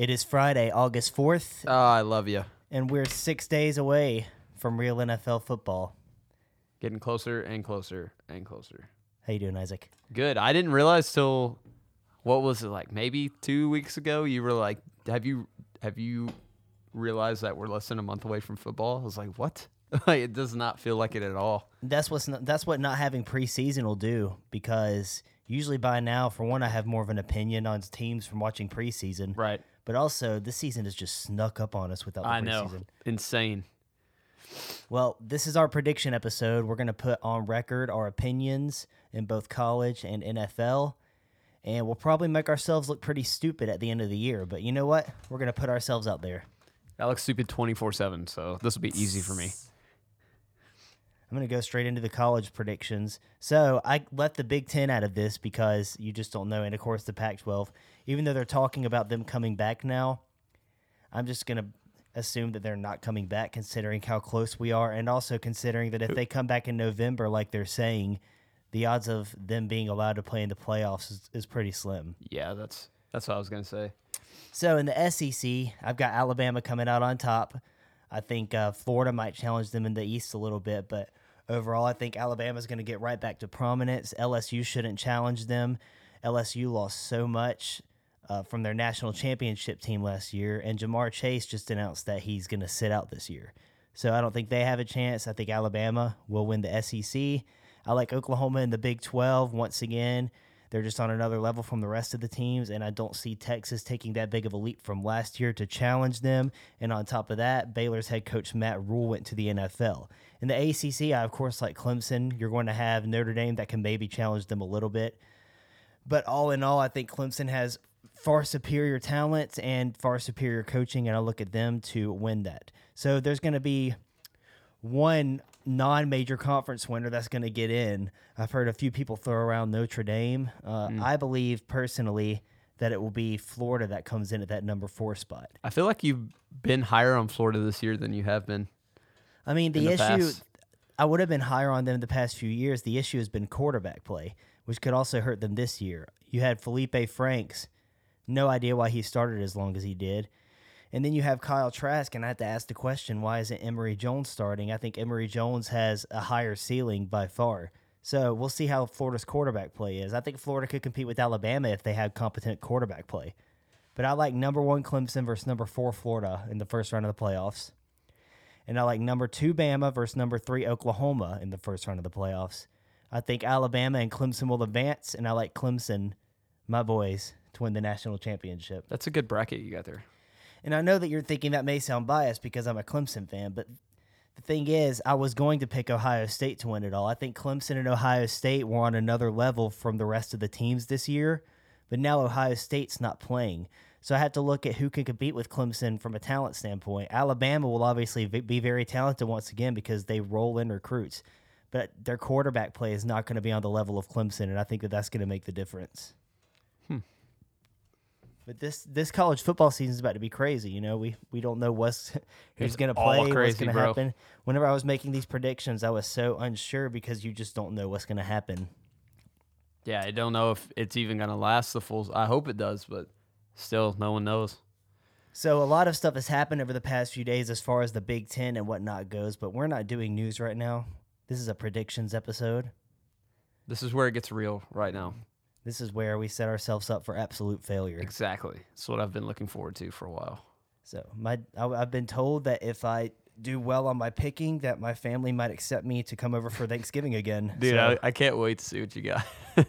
It is Friday, August 4th, Oh, ah, I love you. and we're six days away from real NFL football. Getting closer and closer and closer. How you doing, Isaac? Good. I didn't realize till what was it like? Maybe two weeks ago. You were like, "Have you have you realized that we're less than a month away from football?" I was like, "What?" like, it does not feel like it at all. That's what's not, that's what not having preseason will do because usually by now, for one, I have more of an opinion on teams from watching preseason, Right. But also this season has just snuck up on us without the I preseason. know. Insane. Well, this is our prediction episode. We're going to put on record our opinions in both college and NFL. And we'll probably make ourselves look pretty stupid at the end of the year. But you know what? We're going to put ourselves out there. I look stupid twenty four seven, so this will be easy for me. I'm going to go straight into the college predictions. So I left the Big Ten out of this because you just don't know. And of course, the Pac 12, even though they're talking about them coming back now, I'm just going to assume that they're not coming back considering how close we are. And also considering that if they come back in November, like they're saying, the odds of them being allowed to play in the playoffs is, is pretty slim. Yeah, that's that's what I was gonna say. So in the SEC, I've got Alabama coming out on top. I think uh, Florida might challenge them in the East a little bit, but overall, I think Alabama's going to get right back to prominence. LSU shouldn't challenge them. LSU lost so much uh, from their national championship team last year, and Ja'Marr Chase just announced that he's going to sit out this year. So I don't think they have a chance. I think Alabama will win the SEC. I like Oklahoma in the Big 12 once again. They're just on another level from the rest of the teams, and I don't see Texas taking that big of a leap from last year to challenge them. And on top of that, Baylor's head coach Matt Rhule went to the NFL. In the ACC, I of course like Clemson. You're going to have Notre Dame that can maybe challenge them a little bit. But all in all, I think Clemson has far superior talent and far superior coaching, and I look at them to win that. So there's going to be one non-major conference winner that's going to get in. I've heard a few people throw around Notre Dame. Uh, I believe personally that it will be Florida that comes in at that number four spot. I feel like you've been higher on Florida this year than you have been. I mean, the, the issue past. I would have been higher on them the past few years. The issue has been quarterback play, which could also hurt them this year. You had Felipe Franks, no idea why he started as long as he did. And then you have Kyle Trask, and I have to ask the question, why isn't Emory Jones starting? I think Emory Jones has a higher ceiling by far. So we'll see how Florida's quarterback play is. I think Florida could compete with Alabama if they had competent quarterback play. But I like number one Clemson versus number four Florida in the first round of the playoffs. And I like number two Bama versus number three Oklahoma in the first round of the playoffs. I think Alabama and Clemson will advance, and I like Clemson, my boys, to win the national championship. That's a good bracket you got there. And I know that you're thinking that may sound biased because I'm a Clemson fan, but the thing is, I was going to pick Ohio State to win it all. I think Clemson and Ohio State were on another level from the rest of the teams this year, but now Ohio State's not playing. So I had to look at who can compete with Clemson from a talent standpoint. Alabama will obviously be very talented once again because they roll in recruits, but their quarterback play is not going to be on the level of Clemson, and I think that that's going to make the difference. But this this college football season is about to be crazy. You know, we we don't know what's who's going to play, what's going to happen. Whenever I was making these predictions, I was so unsure because you just don't know what's going to happen. Yeah, I don't know if it's even gonna last the full. I hope it does, but still, no one knows. So a lot of stuff has happened over the past few days as far as the Big Ten and whatnot goes. But we're not doing news right now. This is a predictions episode. This is where it gets real right now. This is where we set ourselves up for absolute failure. Exactly. That's what I've been looking forward to for a while. So my I, I've been told that if I do well on my picking, that my family might accept me to come over for Thanksgiving again. Dude, So- I, I can't wait to see what you got.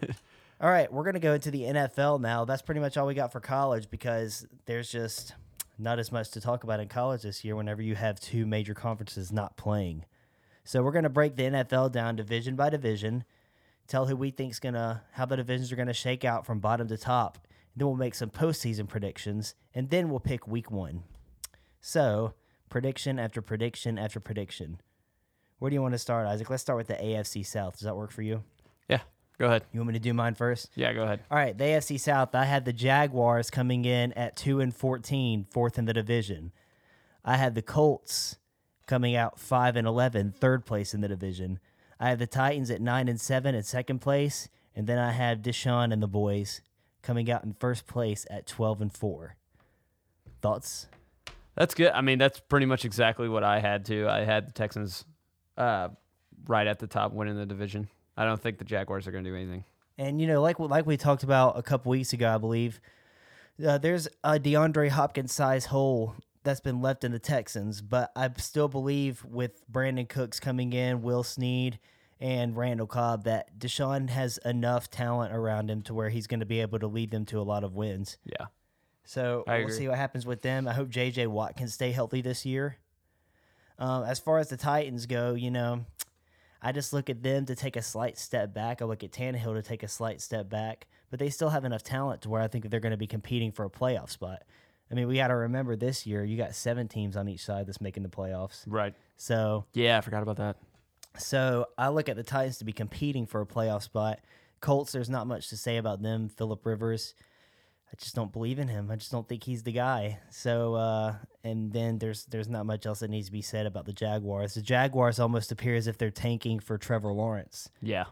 All right, we're going to go into the NFL now. That's pretty much all we got for college because there's just not as much to talk about in college this year whenever you have two major conferences not playing. So we're going to break the NFL down division by division, tell who we think's going to how the divisions are going to shake out from bottom to top. And Then we'll make some postseason predictions and then we'll pick week 1. So, prediction after prediction after prediction. Where do you want to start, Isaac? Let's start with the AFC South. Does that work for you? yeah, go ahead. You want me to do mine first? Yeah, go ahead. All right, the AFC South. I had the Jaguars coming in at two and 14, fourth in the division. I had the Colts coming out five and 11, third place in the division. I have the Titans at nine and seven in second place, and then I have Deshaun and the boys coming out in first place at twelve and four. Thoughts? That's good. I mean, that's pretty much exactly what I had too. I had the Texans uh, right at the top, winning the division. I don't think the Jaguars are going to do anything. And you know, like like we talked about a couple weeks ago, I believe uh, there's a DeAndre Hopkins size hole that's been left in the Texans, but I still believe with Brandin Cooks coming in, Will Snead, and Randall Cobb that Deshaun has enough talent around him to where he's going to be able to lead them to a lot of wins. Yeah. So I we'll agree. see what happens with them. I hope JJ Watt can stay healthy this year. Um, as far as the Titans go, you know, I just look at them to take a slight step back. I look at Tannehill to take a slight step back, but they still have enough talent to where I think they're going to be competing for a playoff spot. I mean, we got to remember this year you got seven teams on each side that's making the playoffs. Right. So, Yeah, I forgot about that. so I look at the Titans to be competing for a playoff spot. Colts, there's not much to say about them. Philip Rivers, I just don't believe in him. I just don't think he's the guy. So, uh, and then there's there's not much else that needs to be said about the Jaguars. The Jaguars almost appear as if they're tanking for Trevor Lawrence. Yeah.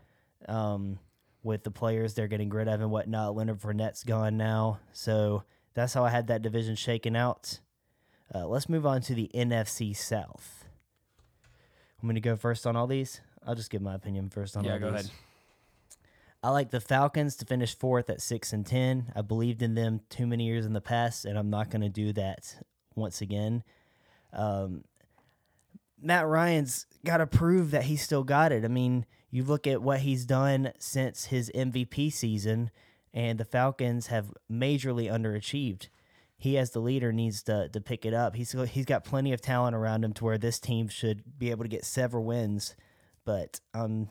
Um, with the players they're getting rid of and whatnot. Leonard Fournette's gone now, so that's how I had that division shaken out. Uh, let's move on to the NFC South. I'm going to go first on all these. I'll just give my opinion first on Yeah, all go ahead. I like the Falcons to finish fourth at six and ten. I believed in them too many years in the past, and I'm not going to do that once again. Um, Matt Ryan's got to prove that he's still got it. I mean, you look at what he's done since his MVP season, and the Falcons have majorly underachieved. He, as the leader, needs to to pick it up. He's he's got plenty of talent around him to where this team should be able to get several wins, but um,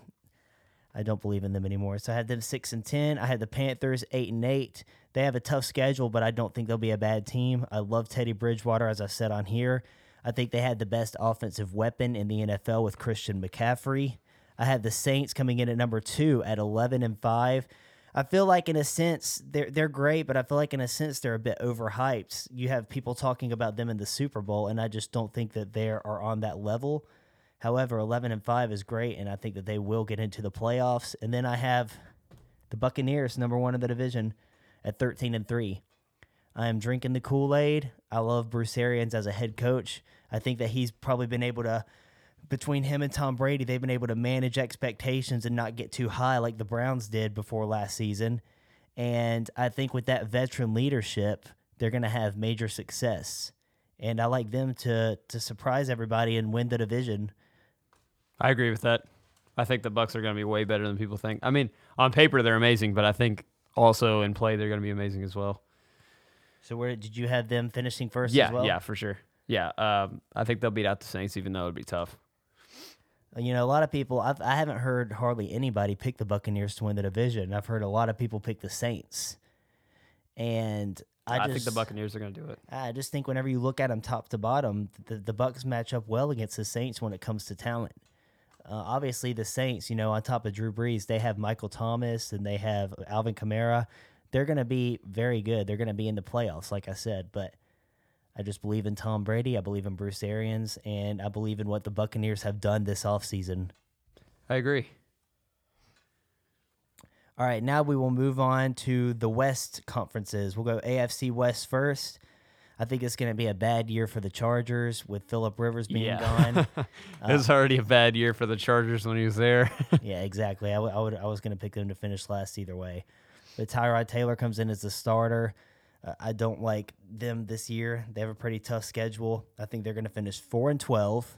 I don't believe in them anymore. So I had them six and ten. I had the Panthers eight and eight. They have a tough schedule, but I don't think they'll be a bad team. I love Teddy Bridgewater, as I said on here. I think they had the best offensive weapon in the NFL with Christian McCaffrey. I had the Saints coming in at number two at eleven and five. I feel like in a sense they're they're great, but I feel like in a sense they're a bit overhyped. You have people talking about them in the Super Bowl, and I just don't think that they are on that level. However, eleven and five is great, and I think that they will get into the playoffs. And then I have the Buccaneers, number one in the division, at thirteen and three. I am drinking the Kool Aid. I love Bruce Arians as a head coach. I think that he's probably been able to, between him and Tom Brady, they've been able to manage expectations and not get too high like the Browns did before last season. And I think with that veteran leadership, they're going to have major success. And I like them to to surprise everybody and win the division. I agree with that. I think the Bucks are going to be way better than people think. I mean, on paper they're amazing, but I think also in play they're going to be amazing as well. So where did you have them finishing first yeah, as well? yeah, for sure. Yeah, um, I think they'll beat out the Saints, even though it'd be tough. You know, a lot of people, I've, I haven't heard hardly anybody pick the Buccaneers to win the division. I've heard a lot of people pick the Saints. And I, I, just, think the Buccaneers are going to do it. I just think whenever you look at them top to bottom, the, the Bucks match up well against the Saints when it comes to talent. Uh, obviously, the Saints, you know, on top of Drew Brees, they have Michael Thomas and they have Alvin Kamara. They're going to be very good. They're going to be in the playoffs, like I said. But I just believe in Tom Brady. I believe in Bruce Arians. And I believe in what the Buccaneers have done this offseason. I agree. All right, now we will move on to the West conferences. We'll go AFC West first. I think it's going to be a bad year for the Chargers with Philip Rivers being yeah. gone. Uh, it was already a bad year for the Chargers when he was there. yeah, exactly. I, w- I would I was going to pick them to finish last either way. But Tyrod Taylor comes in as the starter. Uh, I don't like them this year. They have a pretty tough schedule. I think they're going to finish 4 and 12.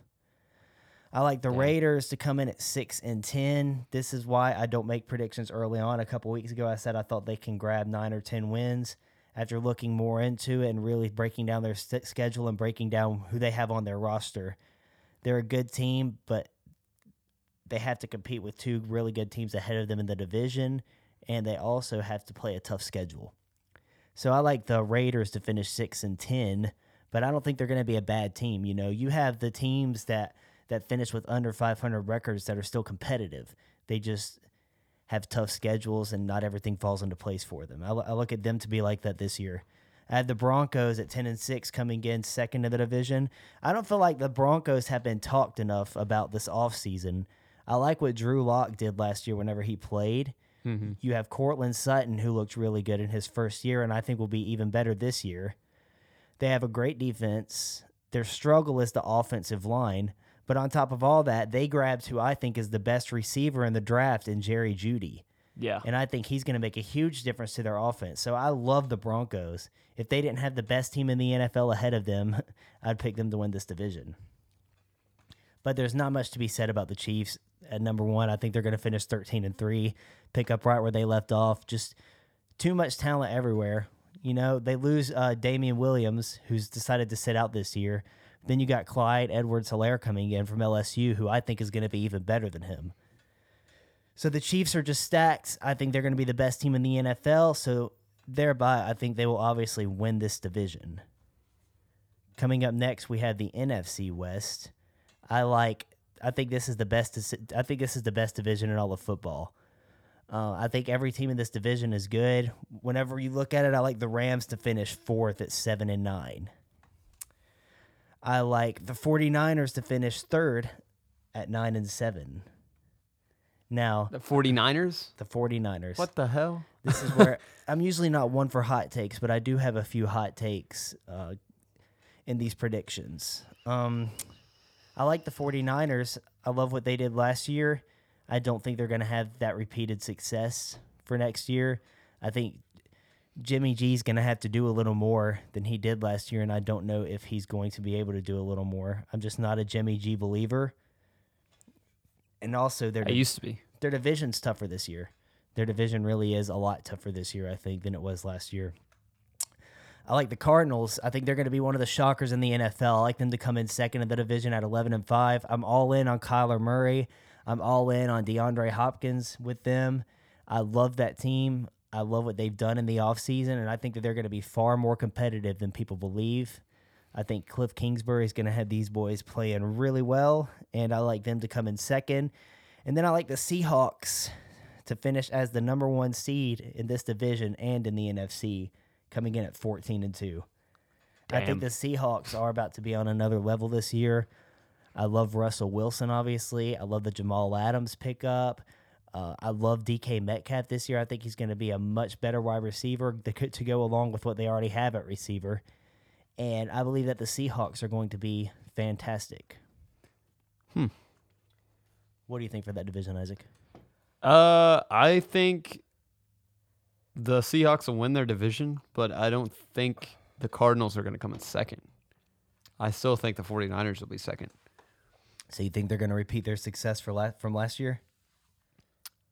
I like the. Raiders to come in at 6 and 10. This is why I don't make predictions early on. A couple weeks ago I said I thought they can grab 9 or 10 wins. After looking more into it and really breaking down their st- schedule and breaking down who they have on their roster, they're a good team, but they have to compete with two really good teams ahead of them in the division, and they also have to play a tough schedule. So I like the Raiders to finish six and ten, but I don't think they're going to be a bad team. You know, you have the teams that that finish with under 500 records that are still competitive. They just have tough schedules, and not everything falls into place for them. I, I look at them to be like that this year. I had the Broncos at 10 and 6 coming in second in the division. I don't feel like the Broncos have been talked enough about this offseason. I like what Drew Lock did last year whenever he played. Mm-hmm. You have Courtland Sutton, who looked really good in his first year, and I think will be even better this year. They have a great defense. Their struggle is the offensive line. But on top of all that, they grabbed who I think is the best receiver in the draft in Jerry Jeudy. Yeah. And I think he's going to make a huge difference to their offense. So I love the Broncos. If they didn't have the best team in the NFL ahead of them, I'd pick them to win this division. But there's not much to be said about the Chiefs at number one. I think they're going to finish 13 and three, pick up right where they left off. Just too much talent everywhere. You know, they lose uh, Damien Williams, who's decided to sit out this year. Then you got Clyde Edwards Helaire coming in from LSU, who I think is going to be even better than him. So the Chiefs are just stacked. I think they're going to be the best team in the NFL. So thereby, I think they will obviously win this division. Coming up next, we have the NFC West. I like. I think this is the best. I think this is the best division in all of football. Uh, I think every team in this division is good. Whenever you look at it, I like the Rams to finish fourth at seven and nine. I like the 49ers to finish third at nine and seven. Now, The 49ers? the 49ers. What the hell? This is where I'm usually not one for hot takes, but I do have a few hot takes uh, in these predictions. Um, I like the 49ers. I love what they did last year. I don't think they're going to have that repeated success for next year. I think Jimmy G's going to have to do a little more than he did last year, and I don't know if he's going to be able to do a little more. I'm just not a Jimmy G believer. And also, their I used to be. their division's tougher this year. Their division really is a lot tougher this year, I think, than it was last year. I like the Cardinals. I think they're going to be one of the shockers in the NFL. I like them to come in second in the division at 11 and 5. I'm all in on Kyler Murray. I'm all in on DeAndre Hopkins with them. I love that team. I love what they've done in the offseason, and I think that they're going to be far more competitive than people believe. I think Cliff Kingsbury is going to have these boys playing really well, and I like them to come in second. And then I like the Seahawks to finish as the number one seed in this division and in the NFC, coming in at 14 and 2. I think the Seahawks are about to be on another level this year. I love Russell Wilson, obviously. I love the Jamal Adams pickup. Uh, I love DK Metcalf this year. I think he's going to be a much better wide receiver to, go along with what they already have at receiver. And I believe that the Seahawks are going to be fantastic. Hmm. What do you think for that division, Isaac? Uh, I think the Seahawks will win their division, but I don't think the Cardinals are going to come in second. I still think the 49ers will be second. So you think they're going to repeat their success for la- from last year?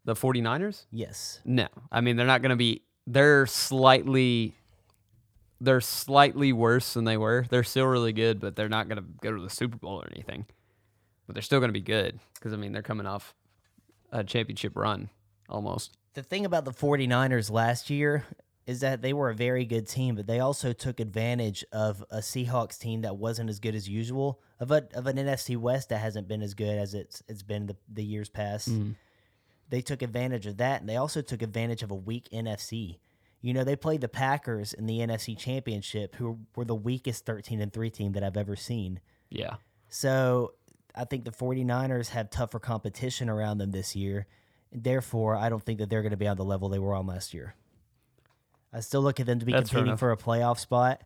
The 49ers? Yes. No. I mean, they're not going to be they're slightly they're slightly worse than they were. They're still really good, but they're not going to go to the Super Bowl or anything. But they're still going to be good because I mean, they're coming off a championship run almost. The thing about the 49ers last year is that they were a very good team, but they also took advantage of a Seahawks team that wasn't as good as usual, of a of an NFC West that hasn't been as good as it's it's been the, the years past. Mm. They took advantage of that, and they also took advantage of a weak NFC. You know, they played the Packers in the NFC Championship, who were the weakest 13 and 3 team that I've ever seen. Yeah. So I think the 49ers have tougher competition around them this year. Therefore, I don't think that they're going to be on the level they were on last year. I still look at them to be That's competing for a playoff spot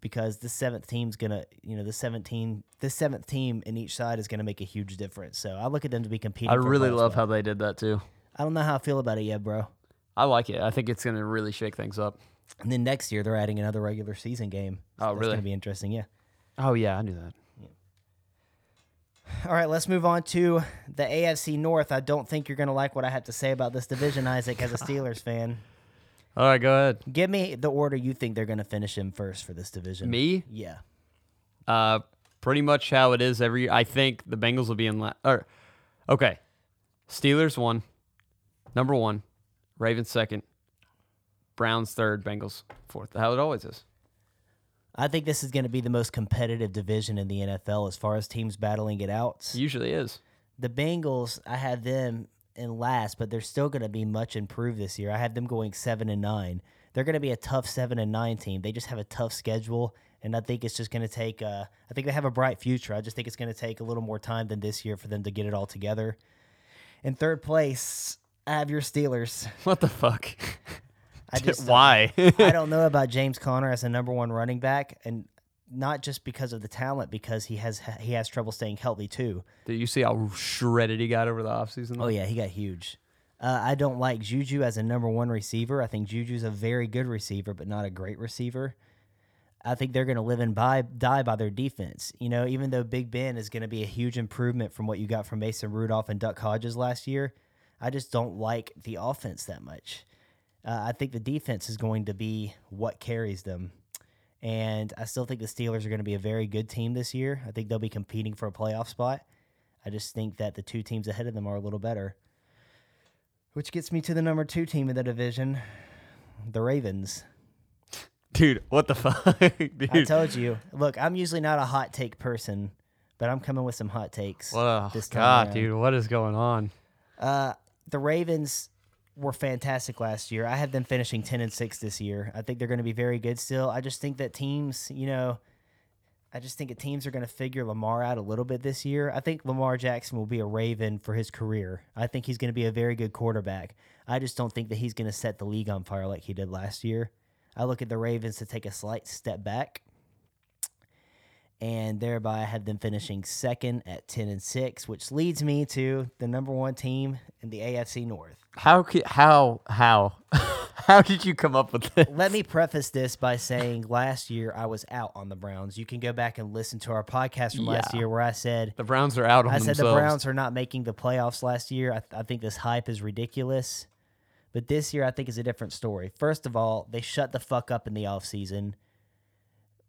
because the seventh team's gonna, you know, the 17, the seventh team in each side is gonna make a huge difference. So I look at them to be competing. I for really love spot. how they did that too. I don't know how I feel about it yet, bro. I like it. I think it's going to really shake things up. And then next year they're adding another regular season game. Oh, that's really? Gonna be interesting. Yeah. Oh yeah, I knew that. All right, let's move on to the AFC North. I don't think you're going to like what I have to say about this division, Isaac, as a Steelers fan. All right, go ahead. Give me the order you think they're going to finish in first for this division. Me? Yeah. Uh, pretty much how it is every. I think the Bengals will be in. La- or, okay, Steelers one, number one, Ravens second, Browns third, Bengals fourth. How it always is. I think this is going to be the most competitive division in the NFL as far as teams battling it out. Usually is. The Bengals, I have them in last, but they're still going to be much improved this year. I have them going 7 and 9. They're going to be a tough 7 and 9 team. They just have a tough schedule and I think it's just going to take uh, I think they have a bright future. I just think it's going to take a little more time than this year for them to get it all together. In third place, I have your Steelers. What the fuck? I just Why? I don't know about James Conner as a number one running back, and not just because of the talent, because he has he has trouble staying healthy too. Did you see how shredded he got over the offseason? Oh yeah, he got huge. Uh, I don't like Juju as a number one receiver. I think Juju's a very good receiver, but not a great receiver. I think they're going to live and buy, die by their defense. You know, even though Big Ben is going to be a huge improvement from what you got from Mason Rudolph and Duck Hodges last year, I just don't like the offense that much. Uh, I think the defense is going to be what carries them. And I still think the Steelers are going to be a very good team this year. I think they'll be competing for a playoff spot. I just think that the two teams ahead of them are a little better. Which gets me to the number two team in the division, the Ravens. Dude, what the fuck? Dude. I told you. Look, I'm usually not a hot take person, but I'm coming with some hot takes. what a this time God, around. dude, what is going on? Uh, the Ravens were fantastic last year. I have them finishing 10 and 6 this year. I think they're going to be very good still. I just think that teams, you know, I just think that teams are going to figure Lamar out a little bit this year. I think Lamar Jackson will be a Raven for his career. I think he's going to be a very good quarterback. I just don't think that he's going to set the league on fire like he did last year. I look at the Ravens to take a slight step back. And thereby I had them finishing second at 10 and 6, which leads me to the number one team in the AFC North. How could how how how did you come up with this? Let me preface this by saying last year I was out on the Browns. You can go back and listen to our podcast from last year where I said The Browns are out on I said themselves. the Browns are not making the playoffs last year. I, th- I think this hype is ridiculous. But this year I think is a different story. First of all, they shut the fuck up in the offseason,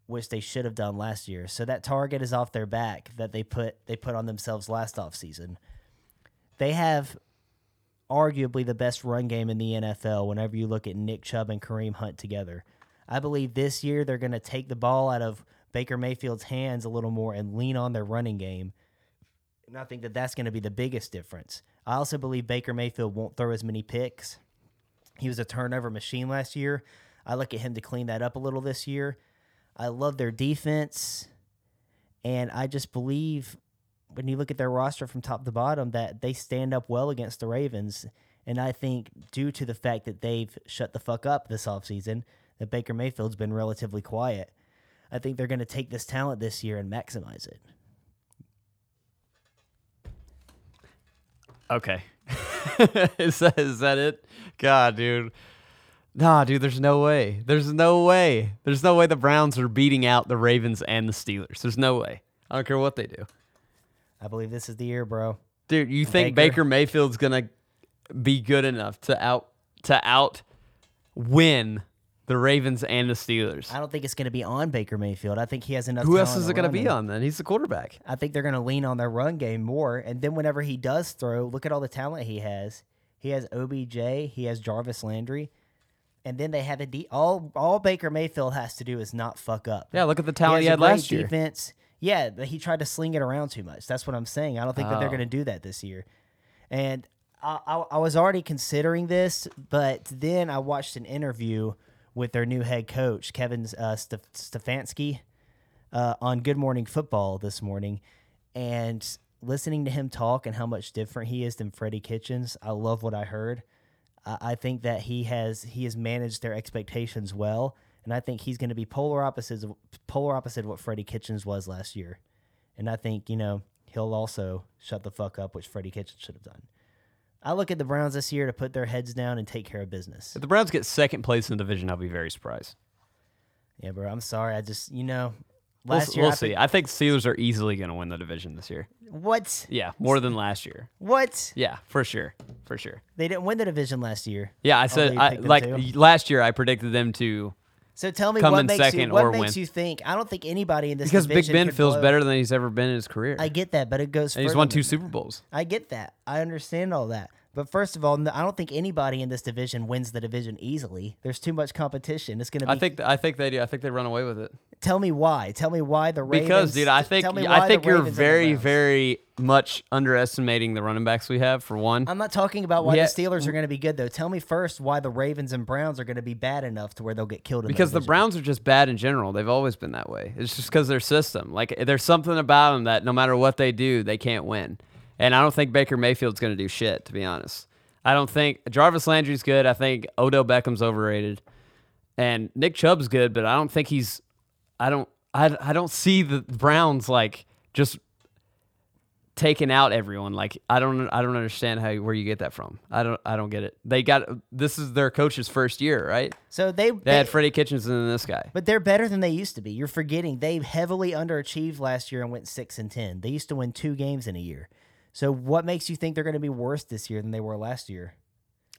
which they should have done last year. So that target is off their back that they put they put on themselves last offseason. They have arguably the best run game in the NFL whenever you look at Nick Chubb and Kareem Hunt together. I believe this year they're going to take the ball out of Baker Mayfield's hands a little more and lean on their running game. And I think that that's going to be the biggest difference. I also believe Baker Mayfield won't throw as many picks. He was a turnover machine last year. I look at him to clean that up a little this year. I love their defense. And I just believe when you look at their roster from top to bottom that they stand up well against the Ravens. And I think due to the fact that they've shut the fuck up this offseason, that Baker Mayfield's been relatively quiet. I think they're going to take this talent this year and maximize it. Okay. is that is that it? God, dude. Nah, dude, there's no way. There's no way. There's no way the Browns are beating out the Ravens and the Steelers. There's no way. I don't care what they do. I believe this is the year, bro. Dude, you think Baker? Baker, Mayfield's gonna be good enough to out to out win the Ravens and the Steelers? I don't think it's going to be on Baker Mayfield. I think he has enough. Who else is it gonna be on then? He's the quarterback. I think they're going to lean on their run game more. And then whenever he does throw, look at all the talent he has. He has OBJ. He has Jarvis Landry. And then they have a de- all all Baker Mayfield has to do is not fuck up. Yeah, look at the He talent he, a had last year. Defense. Yeah, but he tried to sling it around too much. That's what I'm saying. I don't think that they're Oh. going to do that this year. And I, I, I was already considering this, but then I watched an interview with their new head coach, Kevin uh, Stef- Stefanski, uh, on Good Morning Football this morning, and listening to him talk and how much different he is than Freddie Kitchens. I love what I heard. I, I think that he has he has managed their expectations well, and I think he's going to be polar opposites polar opposite of what Freddie Kitchens was last year. And I think you know he'll also shut the fuck up, which Freddie Kitchens should have done. I look at the Browns this year to put their heads down and take care of business. If the Browns get second place in the division, I'll be very surprised. Yeah, bro. I'm sorry. I just you know last s- year we'll I see. picked- I think Steelers are easily going to win the division this year. what Yeah, more than last year. what Yeah, for sure, for sure. they didn't win the division last year. Yeah, I said I, like too? y- last year. I predicted them to So tell me Come what in makes you what or makes win. you think? I don't think anybody in this because Big Ben feels blow- better than he's ever been in his career. I get that, but it goes. and he's won two. Super Bowls. I get that. I understand all that. But first of all, I don't think anybody in this division wins the division easily. There's too much competition. It's gonna be. I think I think they do. I think they run away with it. Tell me why. Tell me why the Ravens. Because, dude, I think I think the you're Ravens the very, very much underestimating the running backs we have. For one, I'm not talking about why Yeah. the Steelers are going to be good though. Tell me first why the Ravens and Browns are going to be bad enough to where they'll get killed. In because the division. Browns are just bad in general. They've always been that way. It's just because their system. Like there's something about them that no matter what they do, they can't win. And I don't think Baker Mayfield's going to do shit. To be honest, I don't think Jarvis Landry's good. I think Odell Beckham's overrated, and Nick Chubb's good, but I don't think he's. I don't. I, I don't see the Browns like just taking out everyone. Like I don't I don't understand how where you get that from. I don't I don't get it. They got this is their coach's first year, right? So they They had Freddie Kitchens and then this guy. But they're better than they used to be. You're forgetting they heavily underachieved last year and went six and ten. They used to win two games in a year. So what makes you think they're going to be worse this year than they were last year?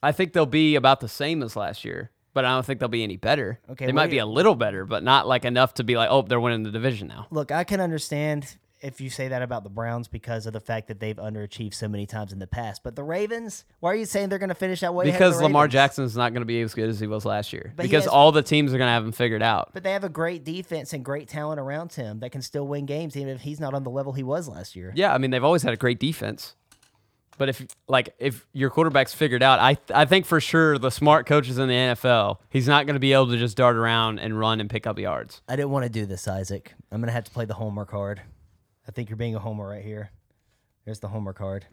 I think they'll be about the same as last year, but I don't think they'll be any better. Okay, they might do be a little better, but not like enough to be like, oh, they're winning the division now. Look, I can understand if you say that about the Browns because of the fact that they've underachieved so many times in the past. But the Ravens, why are you saying they're going to finish out way Because Lamar Jackson is not going to be as good as he was last year. But because has- all the teams are going to have him figured out. But they have a great defense and great talent around him that can still win games, even if he's not on the level he was last year. Yeah, I mean they've always had a great defense. But if like if your quarterback's figured out, I I think for sure the smart coaches in the NFL, he's not going to be able to just dart around and run and pick up yards. I didn't want to do this, Isaac. I'm going to have to play the homer card. I think you're being a homer right here. There's the homer card.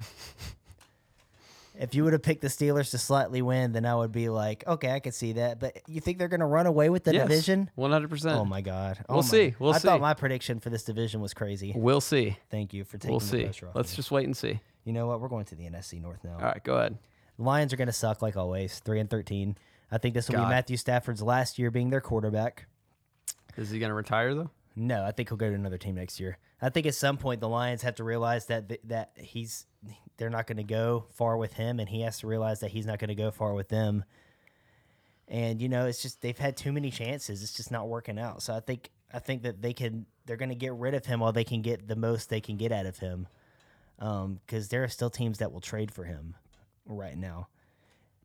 if you would have picked the Steelers to slightly win, then I would be like, okay, I could see that. But you think they're going to run away with the division? one hundred percent. Oh my god! Oh We'll my- see. We'll see. I see. thought my prediction for this division was crazy. We'll see. Thank you for taking We'll the see. pressure off. Let's just wait and see. You know what? We're going to the NFC North now. All right, go ahead. Lions are going to suck like always. Three and thirteen. I think this will God. be Matthew Stafford's last year being their quarterback. Is he going to retire though? No, I think he'll go to another team next year. I think at some point the Lions have to realize that th- that he's they're not going to go far with him, and he has to realize that he's not going to go far with them. And you know, it's just they've had too many chances. It's just not working out. So I think I think that they can they're going to get rid of him while they can get the most they can get out of him. Um, because there are still teams that will trade for him right now.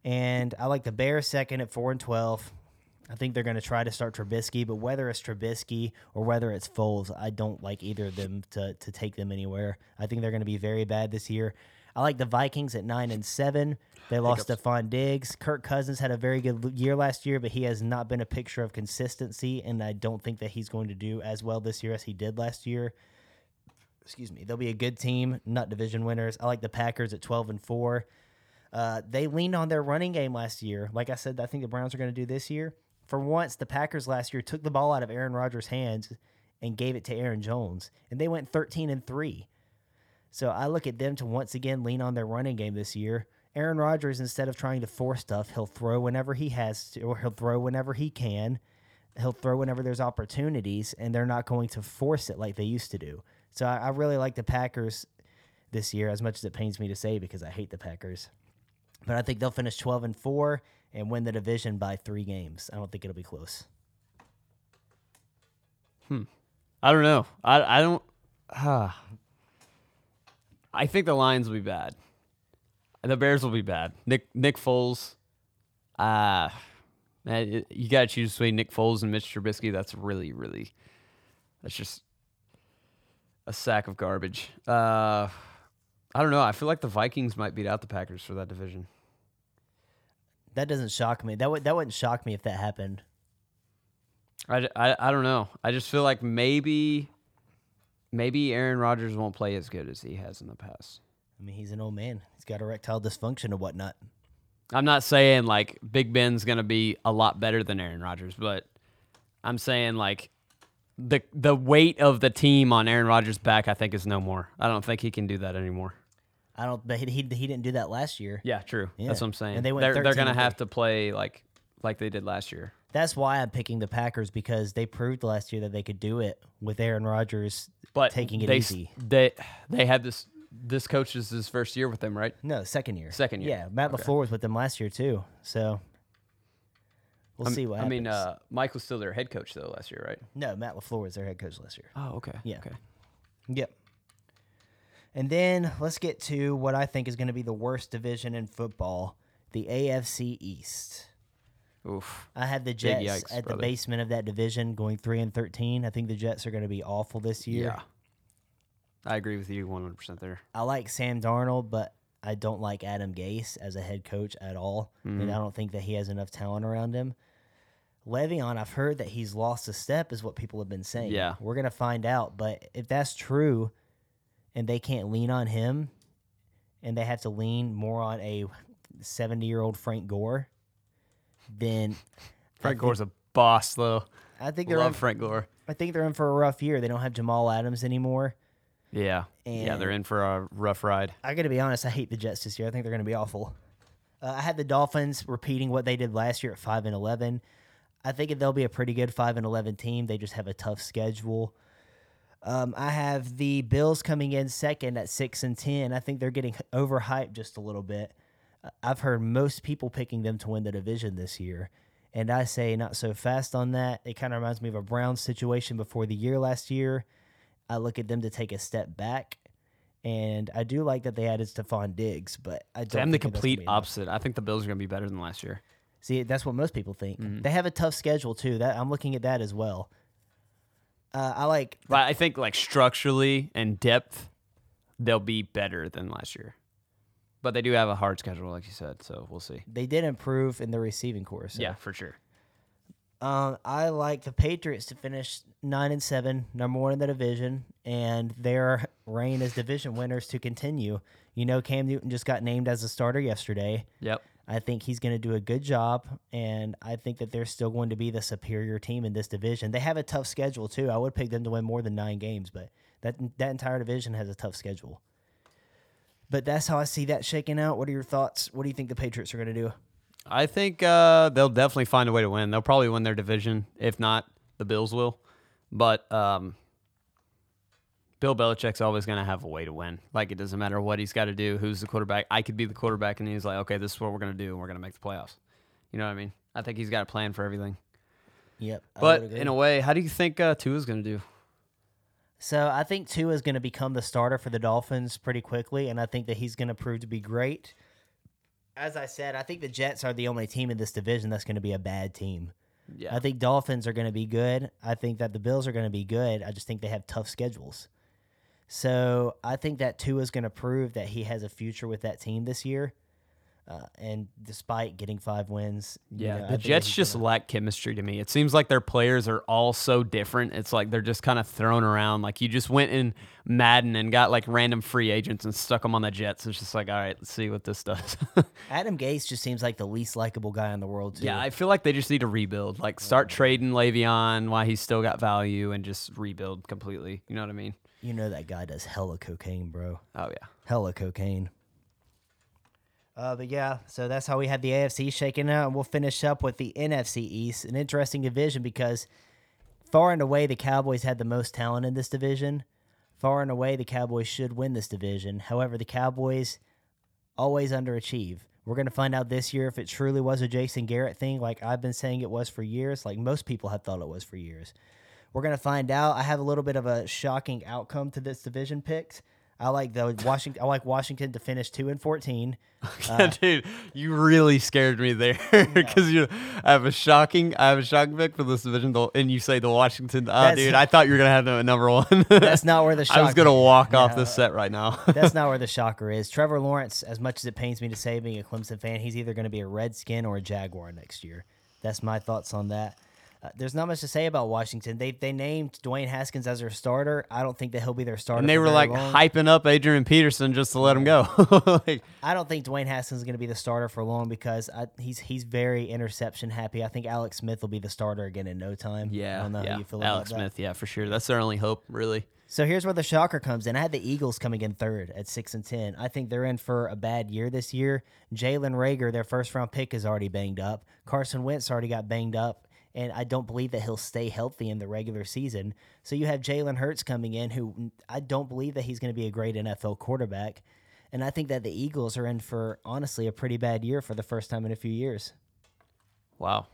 And I like the Bears second at four and twelve. I think they're going to try to start Trubisky, but whether it's Trubisky or whether it's Foles, I don't like either of them to, to take them anywhere. I think they're going to be very bad this year. I like the Vikings at nine and seven. They lost Stefon Diggs. Kirk Cousins had a very good year last year, but he has not been a picture of consistency, and I don't think that he's going to do as well this year as he did last year. Excuse me. They'll be a good team, not division winners. I like the Packers at twelve and four. Uh, they leaned on their running game last year. Like I said, I think the Browns are going to do this year. For once, the Packers last year took the ball out of Aaron Rodgers' hands and gave it to Aaron Jones, and they went 13 and 3. So I look at them to once again lean on their running game this year. Aaron Rodgers, instead of trying to force stuff, he'll throw whenever he has to, or he'll throw whenever he can. He'll throw whenever there's opportunities, and they're not going to force it like they used to do. So I, I really like the Packers this year, as much as it pains me to say because I hate the Packers. But I think they'll finish 12 and 4 and win the division by three games. I don't think it'll be close. Hmm. I don't know. I I don't. ah. I think the Lions will be bad. The Bears will be bad. Nick Nick Foles. Ah, man, you got to choose between Nick Foles and Mitch Trubisky. That's really, really. That's just a sack of garbage. Uh, I don't know. I feel like the Vikings might beat out the Packers for that division. That doesn't shock me. That would that wouldn't shock me if that happened. I, I, I don't know. I just feel like maybe maybe Aaron Rodgers won't play as good as he has in the past. I mean, he's an old man. He's got erectile dysfunction and whatnot. I'm not saying like Big Ben's gonna be a lot better than Aaron Rodgers, but I'm saying like the the weight of the team on Aaron Rodgers' back, I think, is no more. I don't think he can do that anymore. I don't. But he he, he didn't do that last year. Yeah, true. Yeah. That's what I'm saying. And they went they're they're gonna have to play like like they did last year. That's why I'm picking the Packers because they proved last year that they could do it with Aaron Rodgers But taking it they, easy. They they had this this coach is his first year with them, right? No, second year. Second year. Yeah, Matt Okay. LaFleur was with them last year too. So we'll I'm- see what I happens. mean, uh, Mike was still their head coach though last year, right? no, Matt LaFleur was their head coach last year. Oh, okay. Yeah. Okay. Yep. And then let's get to what I think is going to be the worst division in football, the AFC East. Oof. I had the Jets yikes, at brother. the basement of that division going 3 and 13. I think the Jets are going to be awful this year. Yeah. I agree with you 100% there. I like Sam Darnold, but I don't like Adam Gase as a head coach at all. Mm-hmm. And I don't think that he has enough talent around him. Le'Veon, I've heard that he's lost a step, is what people have been saying. Yeah. We're going to find out. But if that's true and they can't lean on him and they have to lean more on a seventy year old Frank Gore, then Frank Gore's a boss, though. I think they're in, Love Frank Gore. I think they're in for a rough year. They don't have Jamal Adams anymore. Yeah, yeah, they're in for a rough ride. I got to be honest. I hate the Jets this year. I think they're going to be awful. Uh, I had the Dolphins repeating what they did last year at five and eleven. I think they'll be a pretty good five and eleven team. They just have a tough schedule. Um, I have the Bills coming in second at six and ten. I think they're getting overhyped just a little bit. Uh, I've heard most people picking them to win the division this year, and I say not so fast on that. It kind of reminds me of a Browns situation before the year last year. I look at them to take a step back, and I do like that they added Stefon Diggs, but I don't. I'm the think that's gonna complete opposite. I think the Bills are going to be better than last year. See, that's what most people think. Mm-hmm. They have a tough schedule too. That I'm looking at that as well. Uh, I like But I think like structurally and depth, they'll be better than last year. But they do have a hard schedule, like you said. So we'll see. they did improve in the receiving core. So. Yeah, for sure. Um, I like the Patriots to finish nine and seven, number one in the division, and their reign as division winners to continue. You know, Cam Newton just got named as a starter yesterday. Yep. I think he's going to do a good job, and I think that they're still going to be the superior team in this division. They have a tough schedule too. I would pick them to win more than nine games, but that that entire division has a tough schedule. But that's how I see that shaking out. What are your thoughts? What do you think the Patriots are going to do? I think uh, they'll definitely find a way to win. They'll probably win their division. If not, the Bills will. But um, Bill Belichick's always going to have a way to win. Like, it doesn't matter what he's got to do, who's the quarterback. I could be the quarterback, and he's like, okay, this is what we're going to do, and we're going to make the playoffs. You know what I mean? I think he's got a plan for everything. Yep. I But in a way, how do you think uh, Tua's going to do? So I think Tua is going to become the starter for the Dolphins pretty quickly, and I think that he's going to prove to be great. As I said, I think the Jets are the only team in this division that's going to be a bad team. Yeah. I think Dolphins are going to be good. I think that the Bills are going to be good. I just think they have tough schedules. So I think that Tua is going to prove that he has a future with that team this year. Uh, and despite getting five wins, Yeah, know, the Jets just gonna- lack chemistry to me. It seems like their players are all so different. It's like they're just kind of thrown around. Like you just went in Madden and got like random free agents and stuck them on the Jets. It's just like, all right, let's see what this does. Adam Gase just seems like the least likable guy in the world. Too. yeah, I feel like they just need to rebuild. Like start trading Le'Veon while he's still got value and just rebuild completely. You know what I mean? You know that guy does hella cocaine, bro. Oh yeah. hella cocaine. Uh, but yeah, so that's how we had the AFC shaken out, and we'll finish up with the NFC East, an interesting division because far and away the Cowboys had the most talent in this division. Far and away the Cowboys should win this division. However, the Cowboys always underachieve. We're going to find out this year if it truly was a Jason Garrett thing, like I've been saying it was for years, like most people have thought it was for years. We're going to find out. I have a little bit of a shocking outcome to this division picks. I like the Washington. I like Washington to finish two and fourteen. Uh, Dude, you really scared me there because you I have a shocking I have a shocking pick for this division, the- and you say the Washington. Oh, dude, I thought you were gonna have them at number one. That's not where the I was gonna walk off No. this set right now. That's not where the shocker is. Trevor Lawrence, as much as it pains me to say, being a Clemson fan, he's either going to be a Redskin or a Jaguar next year. That's my thoughts on that. Uh, there's not much to say about Washington. They they named Dwayne Haskins as their starter. I don't think that he'll be their starter. and they were like long. hyping up Adrian Peterson just to let him go. like, I don't think Dwayne Haskins is going to be the starter for long because I, he's he's very interception happy. I think Alex Smith will be the starter again in no time. Yeah, yeah. how you feel Alex that. Smith, yeah, for sure. That's their only hope, really. So here's where the shocker comes in. I had the Eagles coming in third at six and ten. I think they're in for a bad year this year. Jalen Reagor, their first round pick, is already banged up. Carson Wentz already got banged up, and I don't believe that he'll stay healthy in the regular season. So you have Jalen Hurts coming in, who I don't believe that he's going to be a great NFL quarterback. And I think that the Eagles are in for honestly a pretty bad year for the first time in a few years. Wow.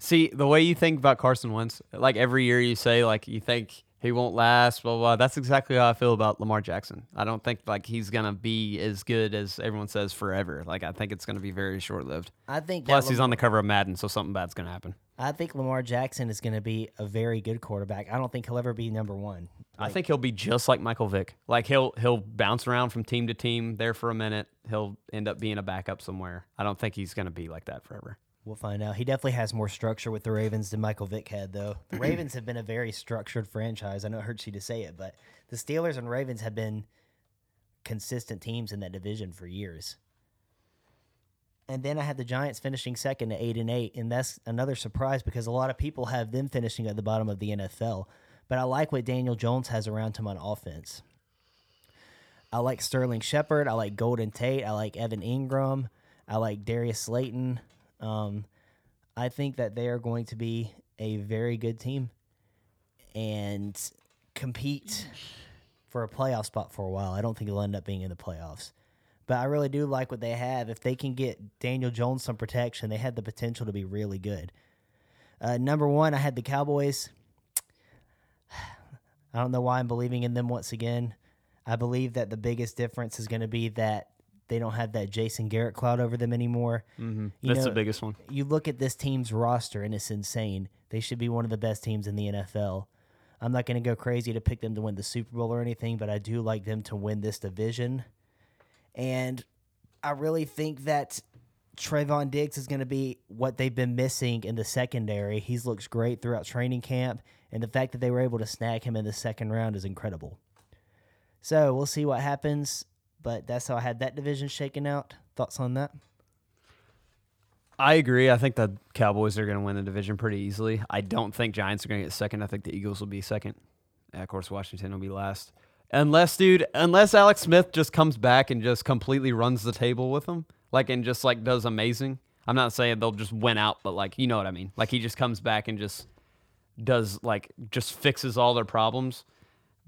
See, the way you think about Carson Wentz, like every year you say, like you think he won't last, blah, blah, blah. That's exactly how I feel about Lamar Jackson. I don't think like he's gonna be as good as everyone says forever. Like I think it's gonna be very short lived. I think Plus he's on the cover of Madden, so something bad's gonna happen. I think Lamar Jackson is going to be a very good quarterback. I don't think he'll ever be number one. I think he'll be just like Michael Vick. Like he'll he'll bounce around from team to team there for a minute. He'll end up being a backup somewhere. I don't think he's gonna be like that forever. We'll find out. He definitely has more structure with the Ravens than Michael Vick had, though. The Ravens have been a very structured franchise. I know it hurts you to say it, but the Steelers and Ravens have been consistent teams in that division for years. And then I had the Giants finishing second at eight and eight, and that's another surprise because a lot of people have them finishing at the bottom of the NFL. But I like what Daniel Jones has around him on offense. I like Sterling Shepard. I like Golden Tate. I like Evan Engram. I like Darius Slayton. Um, I think that they are going to be a very good team and compete for a playoff spot for a while. I don't think they'll end up being in the playoffs. But I really do like what they have. If they can get Daniel Jones some protection, they had the potential to be really good. Uh, number one, I had the Cowboys. I don't know why I'm believing in them once again. I believe that the biggest difference is going to be that they don't have that Jason Garrett cloud over them anymore. Mm-hmm. That's know- the biggest one. You look at this team's roster and it's insane. They should be one of the best teams in the NFL. I'm not going to go crazy to pick them to win the Super Bowl or anything, but I do like them to win this division. And I really think that Trevon Diggs is going to be what they've been missing in the secondary. He's looks great throughout training camp, and the fact that they were able to snag him in the second round is incredible. So we'll see what happens, but that's how I had that division shaken out. Thoughts on that? I agree. I think the Cowboys are going to win the division pretty easily. I don't think Giants are going to get second. I think the Eagles will be second. And of course, Washington will be last. Unless, dude, unless Alex Smith just comes back and just completely runs the table with them, like and just like does amazing. I'm not saying they'll just win out, but like you know what I mean. Like he just comes back and just does like just fixes all their problems.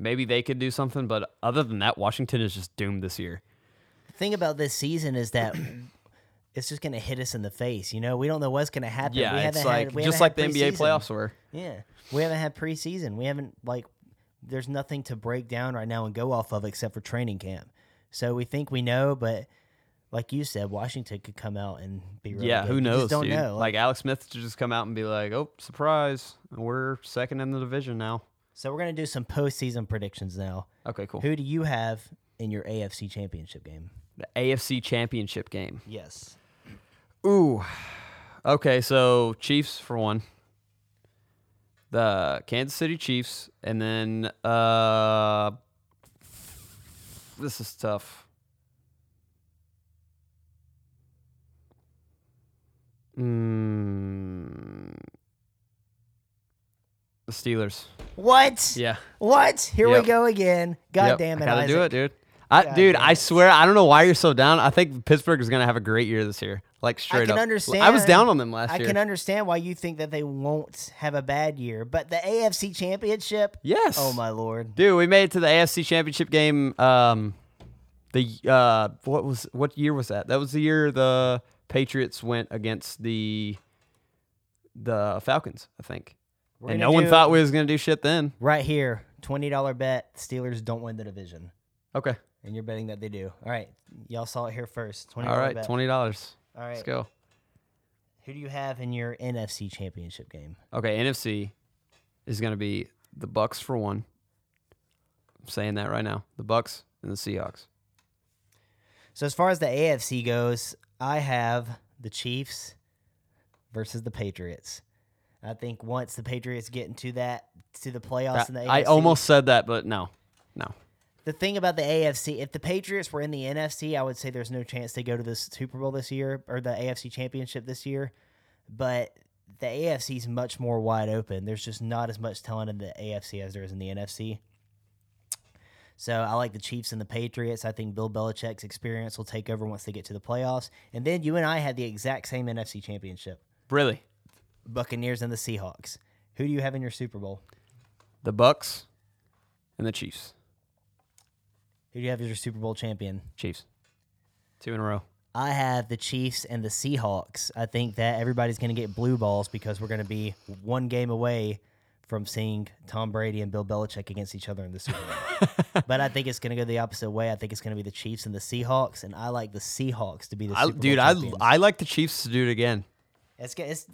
Maybe they could do something, but other than that, Washington is just doomed this year. The thing about this season is that it's just going to hit us in the face. You know, we don't know what's going to happen. Yeah, we it's like had, just like the had NBA playoffs were. Yeah, we haven't had preseason. We haven't like. There's nothing to break down right now and go off of except for training camp. So we think we know, but like you said, Washington could come out and be really yeah, good. who knows? Don't dude. know. Like Alex Smith to just come out and be like, "Oh, surprise, we're second in the division now." So we're gonna do some postseason predictions now. Okay, cool. Who do you have in your AFC Championship game? The AFC Championship game. Yes. Ooh. Okay, so Chiefs for one. The Kansas City Chiefs, and then uh, this is tough. Mm, the Steelers. What? Yeah. What? Here Yep. we go again. God Yep, damn it! I gotta do it, dude. I, God dude, I swear, I don't know why you're so down. I think Pittsburgh is gonna have a great year this year. Like straight I can up. understand. I was down on them last I year. I can understand why you think that they won't have a bad year, but the AFC Championship. yes. Oh my lord! Dude, we made it to the AFC Championship game. Um, the uh, what was what year was that? That was the year the Patriots went against the the Falcons, I think. We're and no one thought we was gonna do shit then. Right here, twenty dollar bet: Steelers don't win the division, Okay. and you're betting that they do. All right, y'all saw it here first. Twenty. All right, bet. twenty dollars. All right. Let's go. Who do you have in your NFC Championship game? Okay, NFC is gonna be the Bucs for one. I'm saying that right now. The Bucs and the Seahawks. So as far as the AFC goes, I have the Chiefs versus the Patriots. I think once the Patriots get into that to the playoffs in the AFC, I almost said that, but no, no. the thing about the AFC, if the Patriots were in the NFC, I would say there's no chance they go to this Super Bowl this year or the AFC Championship this year. But the AFC is much more wide open. There's just not as much talent in the AFC as there is in the NFC. So I like the Chiefs and the Patriots. I think Bill Belichick's experience will take over once they get to the playoffs. And then you and I had the exact same NFC Championship: Really, Buccaneers and the Seahawks. Who do you have in your Super Bowl? the Bucs and the Chiefs. Who do you have as your Super Bowl champion? Chiefs. Two in a row. I have the Chiefs and the Seahawks. I think that everybody's going to get blue balls because we're going to be one game away from seeing Tom Brady and Bill Belichick against each other in the Super Bowl. but I think it's going to go the opposite way. I think it's going to be the Chiefs and the Seahawks, and I like the Seahawks to be the I, Super dude, Bowl I. I like the Chiefs to do it again. It's, it's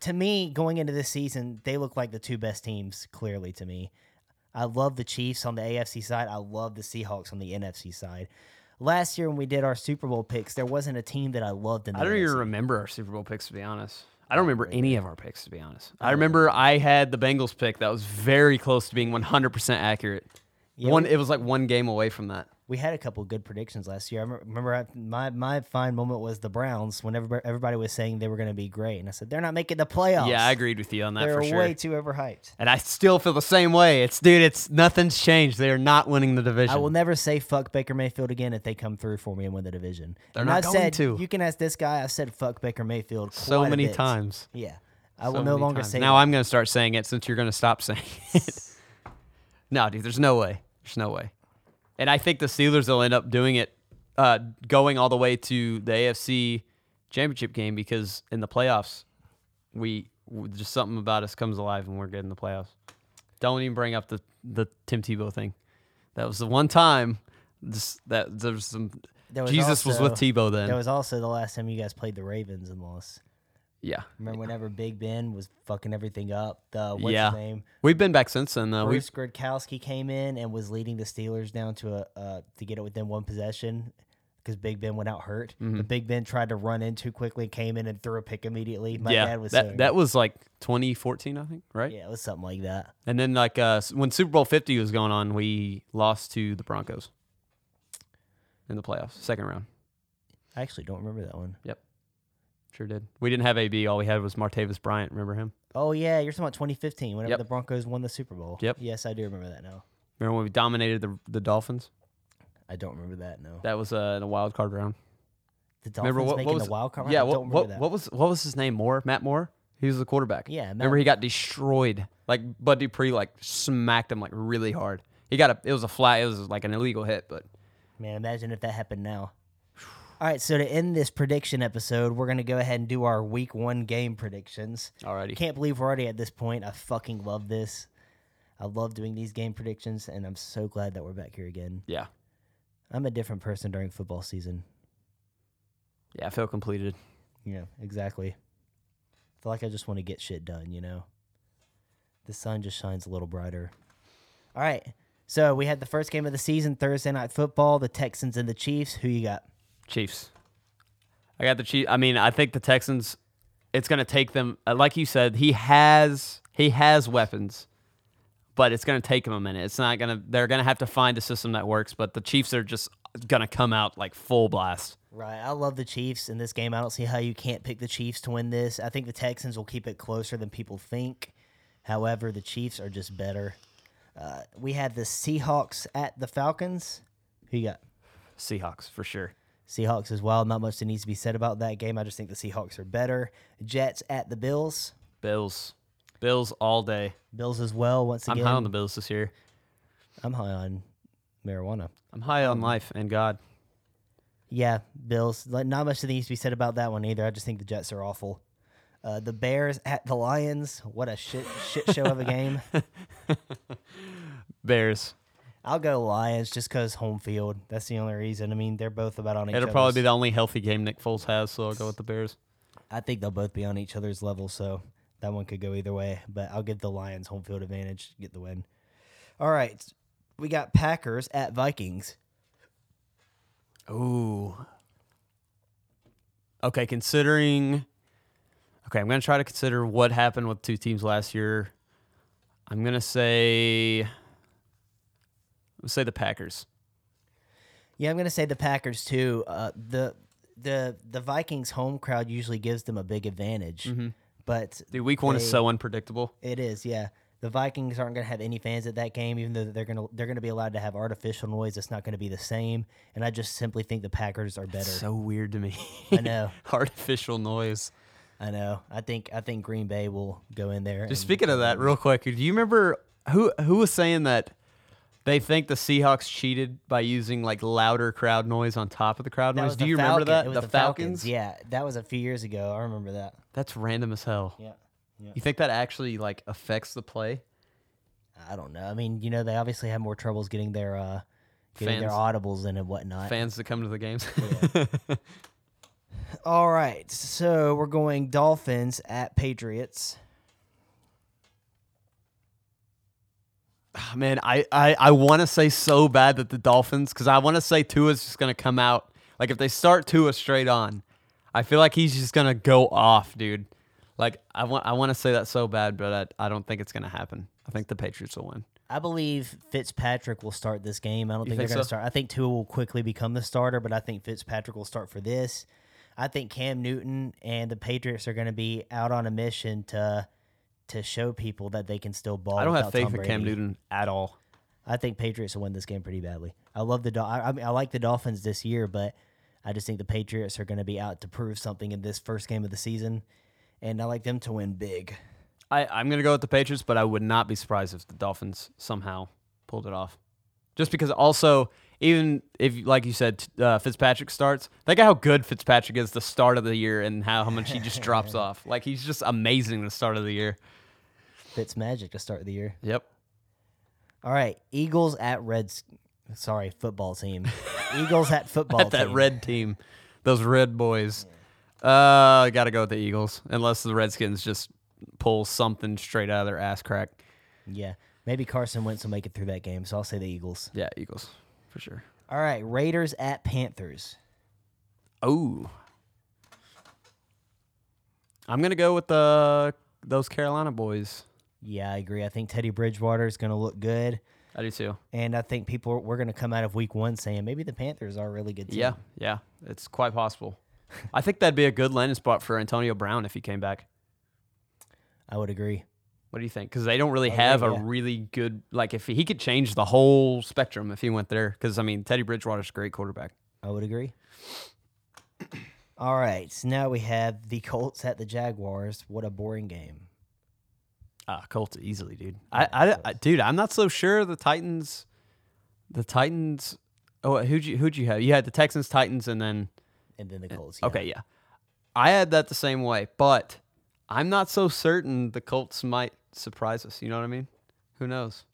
to me going into this season, they look like the two best teams. Clearly, to me, I love the Chiefs on the AFC side. I love the Seahawks on the NFC side. Last year when we did our Super Bowl picks, there wasn't a team that I loved in the I don't NFC. even remember our Super Bowl picks to be honest. I don't remember any of our picks to be honest. I remember I had the Bengals pick that was very close to being 100% accurate. Yeah, one, it was like one game away from that. We had a couple good predictions last year. I remember- I, my my fine moment was the Browns when everybody, everybody was saying they were going to be great, and I said they're not making the playoffs. Yeah, I agreed with you on that They're for sure. way too overhyped. and I still feel the same way. It's dude, it's nothing's changed. They are not winning the division. I will never say fuck Baker Mayfield again if they come through for me and win the division. They're and not I going said, to. You can ask this guy. I said fuck Baker Mayfield so many times. Yeah, I So will no longer times. say Now that. I'm going to start saying it since you're going to stop saying it. no, dude, there's no way. There's no way. And I think the Steelers will end up doing it, uh, going all the way to the AFC Championship game because in the playoffs, we just something about us comes alive when we're getting the playoffs. Don't even bring up the the Tim Tebow thing. That was the one time. That there was some. There was Jesus was with Tebow then. That was also the last time you guys played the Ravens and lost. Yeah. Remember whenever Big Ben was fucking everything up? The what's yeah. his name? We've been back since then though. We've Bruce Gradkowski came in and was leading the Steelers down to a uh, to get it within one possession because Big Ben went out hurt. Mm-hmm. But Big Ben tried to run in too quickly, came in and threw a pick immediately. My yeah, dad was that saying, that was like 2014, I think, right? yeah, it was something like that. And then like uh, when Super Bowl 50 was going on, we lost to the Broncos in the playoffs, second round. I actually don't remember that one. Sure did. We didn't have AB. All we had was Martavis Bryant. Remember him? Oh yeah, you're talking about 2015, whenever Yep. the Broncos won the Super Bowl. Yep. Yes, I do remember that now. Remember when we dominated the the Dolphins? I don't remember that. No. That was uh, in a wild card round. The Dolphins Remember what, making what was the wild card. round? Yeah, I what, don't remember what, that. what was what was his name? Moore, Matt Moore. He was the quarterback. Yeah, Matt- Remember he got destroyed. Like Bud Dupree like smacked him like really hard. He got a it was a flat. It was like an illegal hit, but Man, imagine if that happened now. All right, so to end this prediction episode, we're gonna go ahead and do our week one game predictions. alrighty. Can't believe we're already at this point. I fucking love this. I love doing these game predictions, and I'm so glad that we're back here again. Yeah, I'm a different person during football season. yeah. I feel completed. Yeah, exactly. I feel like I just want to get shit done, you know? The sun just shines a little brighter. All right. So we had the first game of the season, Thursday night football, the Texans and the Chiefs. Who you got? Chiefs. I got the Chiefs. I mean, I think the Texans. It's going to take them. uh, Like you said, he has he has weapons, but it's going to take him a minute. It's not going to. They're going to have to find a system that works. But the Chiefs are just going to come out like full blast. Right. I love the Chiefs in this game. I don't see how you can't pick the Chiefs to win this. I think the Texans will keep it closer than people think. However, the Chiefs are just better. Uh, we had the Seahawks at the Falcons. Who you got? Seahawks for sure. Seahawks as well. Not much that needs to be said about that game. I just think the Seahawks are better. Jets at the Bills. Bills, Bills all day. Bills as well. Once again, I'm high on the Bills this year. I'm high on marijuana. I'm high on life and God. Yeah, Bills. Not much that needs to be said about that one either. I just think the Jets are awful. Uh, the Bears at the Lions. What a shit shit show of a game. Bears. I'll go Lions just because home field. That's the only reason. I mean, they're both about on each. It'll probably be the only healthy game Nick Foles has, so I'll go with the Bears. I think they'll both be on each other's level, so that one could go either way. But I'll give the Lions home field advantage, get the win. All right, we got Packers at Vikings. Ooh. Okay, considering. Okay, I'm gonna try to consider what happened with two teams last year. I'm gonna say. Say the Packers. Yeah, I'm gonna say the Packers too. Uh, the the the Vikings home crowd usually gives them a big advantage, but the week one is so unpredictable. it is yeah. The Vikings aren't going to have any fans at that game, even though they're going to they're going to be allowed to have artificial noise. It's not going to be the same, and I just simply think the Packers are better. So weird to me. I know, Artificial noise. I know. I think I think Green Bay will go in there. Just speaking of that, real quick, do you remember who who was saying that they think the Seahawks cheated by using like louder crowd noise on top of the crowd That noise? was Do the you remember Falcon- that? It was the, Falcons? Yeah, that was a few years ago. I remember that. That's random as hell. Yeah. You think that actually like affects the play? I don't know. I mean, you know, they obviously have more troubles getting their uh, getting their Fans. audibles in and whatnot. Fans that come to the games. All right, so we're going Dolphins at Patriots. Ah, man, I I, I want to say so bad that the Dolphins because I want to say Tua's just gonna come out like if they start Tua straight on, I feel like he's just gonna go off, dude. Like I want I want to say that so bad, but I, I don't think it's gonna happen. I think the Patriots will win. I believe Fitzpatrick will start this game. I don't You think, they're think going to so? start. I think Tua will quickly become the starter, but I think Fitzpatrick will start for this. I think Cam Newton and the Patriots are going to be out on a mission to to show people that they can still ball. I don't have faith in Cam Newton at all. I think Patriots will win this game pretty badly. I love the Dol- I, I mean I like the Dolphins this year, but I just think the Patriots are going to be out to prove something in this first game of the season, and I like them to win big. I, I'm going to go with the Patriots, but I would not be surprised if the Dolphins somehow pulled it off. Just because also, even if, like you said, uh, Fitzpatrick starts, think of how good Fitzpatrick is the start of the year and how, how much he just drops off. Like, he's just amazing the start of the year. Fitz Magic to start the year. Yep. All right, Eagles at Reds. Sorry, football team. Eagles at football At that team. red team, those red boys. Uh, got to go with the Eagles, unless the Redskins just pull something straight out of their ass crack. Yeah, maybe Carson Wentz will make it through that game, so I'll say the Eagles. Yeah, Eagles, for sure. All right, Raiders at Panthers. Oh. I'm gonna go with the those Carolina boys. Yeah, I agree. I think Teddy Bridgewater is going to look good, I do too. and I think people we're going to come out of Week One saying maybe the Panthers are a really good team. Yeah, yeah, it's quite possible. I think that'd be a good landing spot for Antonio Brown if he came back. I would agree. What do you think? Because they don't really have a yeah. really good like if he could change the whole spectrum if he went there. Because I mean Teddy Bridgewater's a great quarterback. I would agree. All right, so now we have the Colts at the Jaguars. What a boring game. Ah, Colts easily, dude. I, I, I, dude, I'm not so sure the Titans. The Titans. Oh, who'd you who'd you have? You had the Texans, Titans, and then And then the Colts. yeah. Okay, yeah. I had that the same way, but I'm not so certain the Colts might surprise us. You know what I mean? Who knows?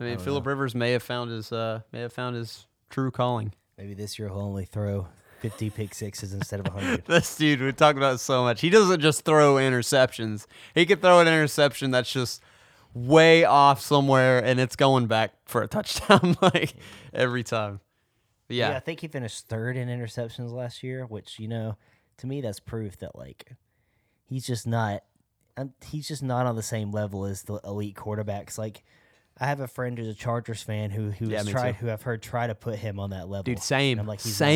I mean, Philip Rivers may have found his uh may have found his true calling. Maybe this year he'll only throw 50 pick sixes instead of 100. This dude, we talked about so much. He doesn't just throw interceptions. He could throw an interception that's just way off somewhere and it's going back for a touchdown like every time. Yeah. yeah. I think he finished third in interceptions last year, which you know, to me that's proof that like he's just not um, he's just not on the same level as the elite quarterbacks. Like I have a friend who's a Chargers fan who who Yeah, tried who I've heard try to put him on that level. Dude, same. I'm like, he's not.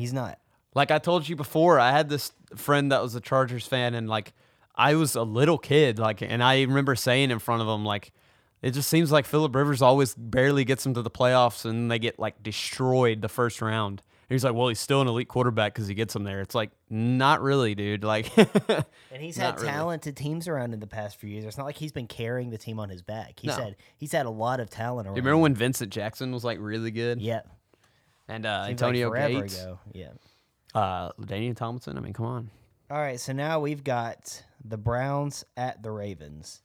Same. He's not. Like I told you before, I had this friend that was a Chargers fan, and like I was a little kid, like, and I remember saying in front of him, like, it just seems like Philip Rivers always barely gets them to the playoffs, and they get like destroyed the first round. And he's like, well, he's still an elite quarterback because he gets them there. It's like, not really, dude. Like, And he's Not had really. talented teams around in the past few years. It's not like he's been carrying the team on his back. He's No. had he's had a lot of talent around. Do you remember when Vincent Jackson was like really good, Yeah. And uh, Seems like Antonio forever Gates, ago. Yeah. uh, Daniel Tomlinson. I mean, come on, All right, so now we've got the Browns at the Ravens.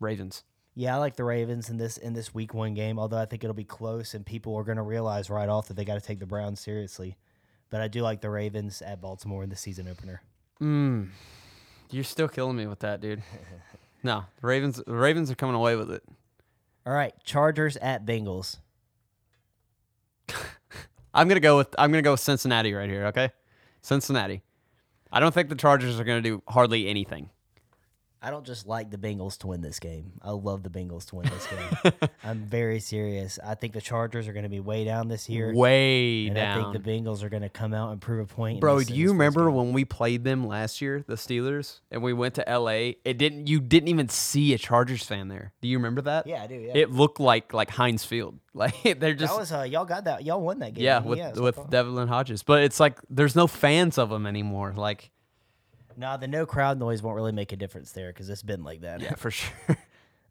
Ravens. Yeah, I like the Ravens in this in this week one game, although I think it'll be close and people are going to realize right off that they got to take the Browns seriously. But I do like the Ravens at Baltimore in the season opener. Mm, you're still killing me with that, dude. no, the Ravens. The Ravens are coming away with it. All right, Chargers at Bengals. I'm gonna go with I'm gonna go with Cincinnati right here. Okay, Cincinnati. I don't think the Chargers are gonna do hardly anything. I don't just like the Bengals to win this game. I love the Bengals to win this game. I'm very serious. I think the Chargers are going to be way down this year. Way and down. I think the Bengals are going to come out and prove a point. Bro, do you remember when we played them last year, the Steelers, and we went to LA? It didn't. You didn't even see a Chargers fan there. Do you remember that? Yeah, I do. Yeah, It looked like like Heinz Field. Like they're just that was uh, y'all got that. Y'all won that game. yeah with it's with. Devlin Hodges. But it's like there's no fans of them anymore. Like Nah, the no crowd noise won't really make a difference there because it's been like that. yeah, for sure.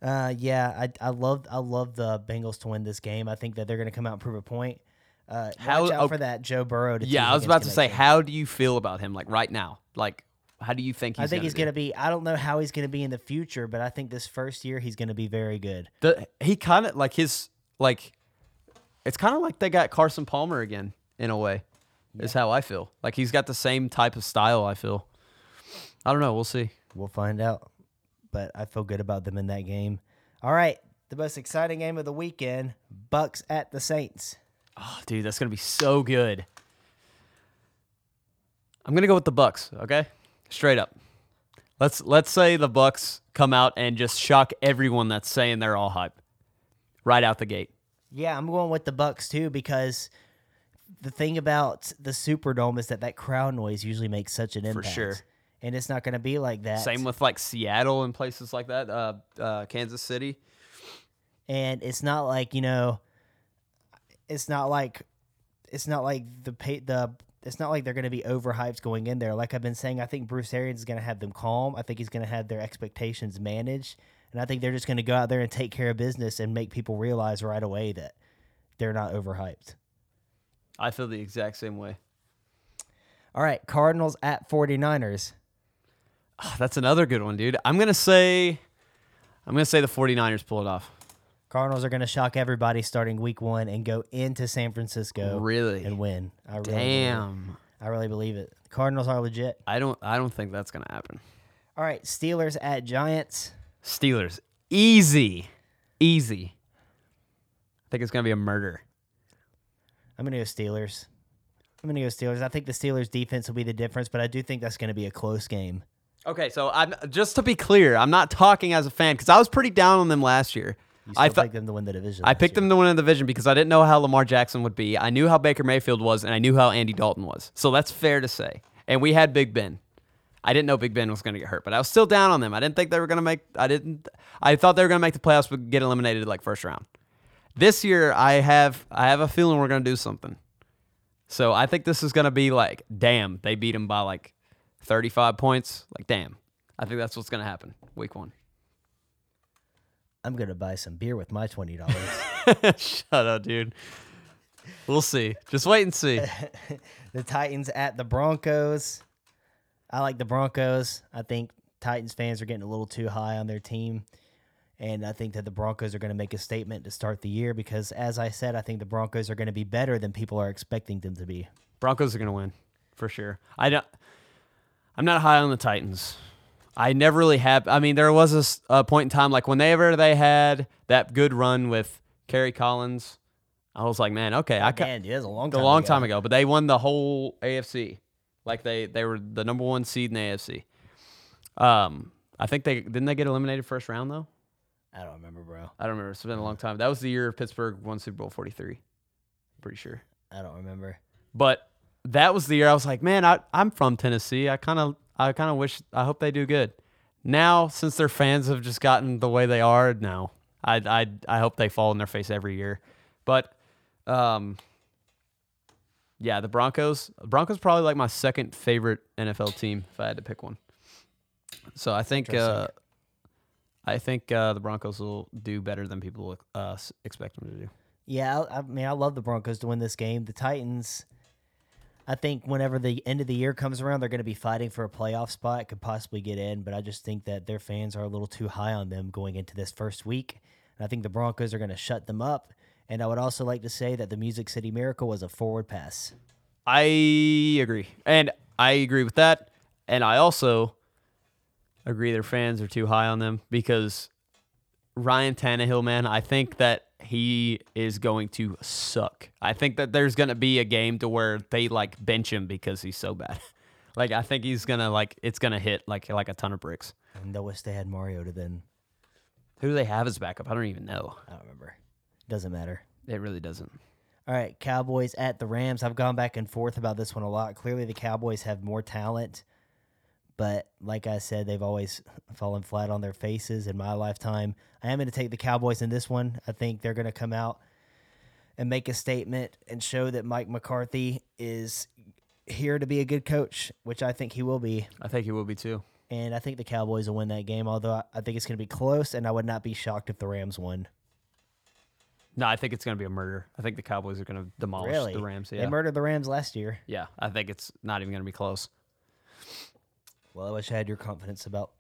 Uh, yeah, I I love I love the Bengals to win this game. I think that they're going to come out and prove a point. Uh, How- watch out oh, for that Joe Burrow. To yeah, I was about to say, how do you feel about him? Like right now, like how do you think he's? I think he's going to be. I don't know how he's going to be in the future, but I think this first year he's going to be very good. The, he kind of like his like it's kind of like they got Carson Palmer again in a way. Is how I feel. Like he's got the same type of style. I feel. I don't know. We'll see. We'll find out. But I feel good about them in that game. All right, the most exciting game of the weekend: Bucs at the Saints. Oh, dude, that's gonna be so good. I'm gonna go with the Bucs. Okay, straight up. Let's let's say the Bucs come out and just shock everyone that's saying they're all hype right out the gate. Yeah, I'm going with the Bucs too because the thing about the Superdome is that that crowd noise usually makes such an impact. For sure. And it's not going to be like that. Same with like Seattle and places like that, uh, uh, Kansas City. and it's not like you know it's not like it's not like the pay the it's not like they're going to be overhyped going in there like i've been saying i think bruce arians is going to have them calm i think he's going to have their expectations managed and i think they're just going to go out there and take care of business and make people realize right away that they're not overhyped I feel the exact same way. all right cardinals at 49ers Ah, That's another good one, dude. I'm gonna say, I'm gonna say the 49ers pull it off. cardinals are going to shock everybody starting week one and go into san francisco Really? and win i really believe it. Damn. i really believe it cardinals are legit I don't. I don't think that's gonna happen. all right steelers at giants Steelers, easy, easy. I think it's gonna be a murder. I'm gonna go Steelers. I'm gonna go Steelers. I think the Steelers defense will be the difference, but I do think that's gonna be a close game. Okay, so I'm just to be clear, I'm not talking as a fan because I was pretty down on them last year. You I still thought picked them to win the division. I picked year. them to win the division because I didn't know how Lamar Jackson would be. I knew how Baker Mayfield was, and I knew how Andy Dalton was. So that's fair to say. And we had Big Ben. I didn't know Big Ben was going to get hurt, but I was still down on them. I didn't think they were going to make. I didn't. I thought they were going to make the playoffs, but get eliminated like first round. This year, I have. I have a feeling we're going to do something. So I think this is going to be like, damn, they beat him by like 35 points. Like, damn. I think that's what's going to happen week one. I'm gonna buy some beer with my twenty dollars. Shut up, dude. We'll see. Just wait and see. the Titans at the Broncos. I like the Broncos. I think Titans fans are getting a little too high on their team. And I think that the Broncos are going to make a statement to start the year because, as I said, I think the Broncos are going to be better than people are expecting them to be. Broncos are going to win for sure. I don't. I'm not high on the Titans. I never really have. I mean, there was a point in time like whenever they had that good run with Kerry Collins, I was like, man, okay, I ca- Man, dude, that's a long a time long ago. time ago. But they won the whole AFC. Like they they were the number one seed in the AFC. Um, I think they didn't they get eliminated first round though. I don't remember, bro. I don't remember. It's been a long time. That was the year Pittsburgh won Super Bowl 43. Pretty sure. I don't remember. But that was the year I was like, man, I, I'm from Tennessee. I kind of, I kind of wish, I hope they do good. Now, since their fans have just gotten the way they are, now, I, I, I hope they fall in their face every year. But, um, yeah, the Broncos, Broncos probably like my second favorite NFL team if I had to pick one. So I think, uh, I think uh, the Broncos will do better than people uh, expect them to do. Yeah, I, I mean, I love the Broncos to win this game. The Titans, I think, whenever the end of the year comes around, they're going to be fighting for a playoff spot, could possibly get in. But I just think that their fans are a little too high on them going into this first week. And I think the Broncos are going to shut them up. And I would also like to say that the Music City Miracle was a forward pass. I agree. And I agree with that. And I also agree their fans are too high on them because Ryan Tannehill, man, I think that he is going to suck. I think that there's going to be a game to where they like bench him because he's so bad. like I think he's going to like it's going to hit like like a ton of bricks. And I wish they had Mariota then. Who do they have as backup? I don't even know. I don't remember. Doesn't matter. It really doesn't. All right, Cowboys at the Rams. I've gone back and forth about this one a lot. Clearly, the Cowboys have more talent, but like I said, they've always fallen flat on their faces in my lifetime. I am going to take the Cowboys in this one. I think they're going to come out and make a statement and show that Mike McCarthy is here to be a good coach, which I think he will be. I think he will be too. And I think the Cowboys will win that game, although I- think it's going to be close, and I would not be shocked if the Rams won. No, I think it's going to be a murder. I think the Cowboys are going to demolish Really? the Rams. Yeah. They murdered the Rams last year. yeah, I think it's not even going to be close. Well, I wish I had your confidence about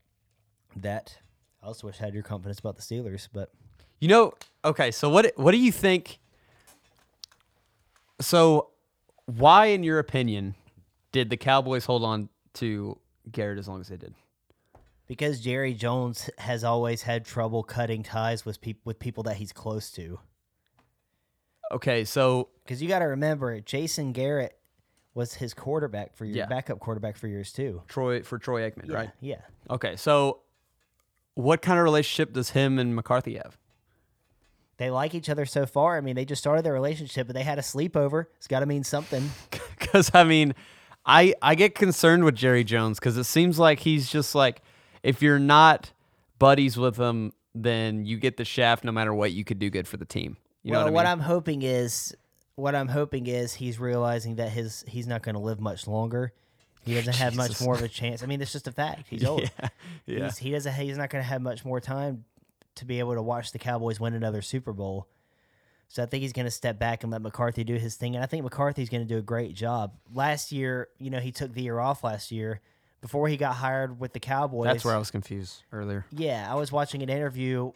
that. I also wish I had your confidence about the Steelers, but You know, okay, so what what do you think So why in your opinion did the Cowboys hold on to Garrett as long as they did? because Jerry Jones has always had trouble cutting ties with people with people that he's close to. Okay, so Because you got to remember, Jason Garrett was his quarterback for your Yeah. backup quarterback for years too. Troy for Troy Aikman, right? Yeah. Okay, so what kind of relationship does him and McCarthy have? They like each other so far. I mean, they just started their relationship, but they had a sleepover. It's got to mean something. Because I mean, I I get concerned with Jerry Jones because it seems like he's just like if you're not buddies with him, then you get the shaft no matter what you could do good for the team. You well, know what I mean? am hoping is what I'm hoping is he's realizing that his he's not going to live much longer. He doesn't have much more of a chance. I mean, it's just a fact. He's old. yeah, yeah. He's, he doesn't. He's not going to have much more time to be able to watch the Cowboys win another Super Bowl. So I think he's going to step back and let McCarthy do his thing, and I think McCarthy's going to do a great job. Last year, you know, he took the year off last year before he got hired with the Cowboys. That's where I was confused earlier. Yeah, I was watching an interview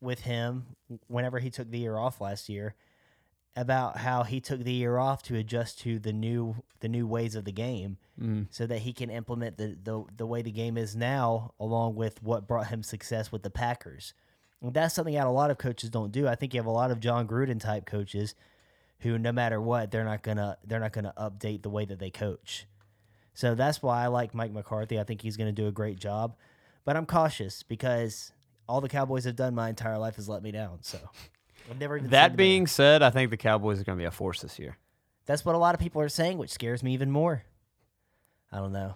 with him whenever he took the year off last year about how he took the year off to adjust to the new the new ways of the game Mm. so that he can implement the, the the way the game is now along with what brought him success with the Packers. And that's something that a lot of coaches don't do. I think you have a lot of Jon Gruden type coaches who no matter what they're not going to they're not going to update the way that they coach. So that's why I like Mike McCarthy. I think he's going to do a great job. But I'm cautious because all the Cowboys have done my entire life has let me down. So I've never even That being said, I think the Cowboys are going to be a force this year. That's what a lot of people are saying, which scares me even more. I don't know.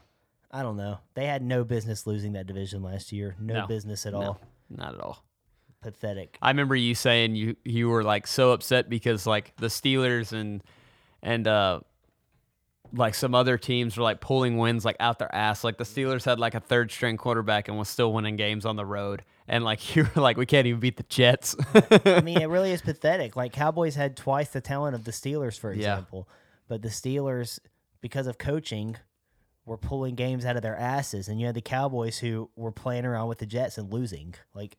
I don't know. They had no business losing that division last year. No, No. business at No, all. not at all. Pathetic. I remember you saying you you were like so upset because like the Steelers and and uh like some other teams were like pulling wins like out their ass. Like the Steelers had like a third string quarterback and was still winning games on the road. And like you were like, we can't even beat the Jets. I mean, it really is pathetic. Like Cowboys had twice the talent of the Steelers, for example, Yeah. but the Steelers, because of coaching, were pulling games out of their asses, and you had the Cowboys who were playing around with the Jets and losing. Like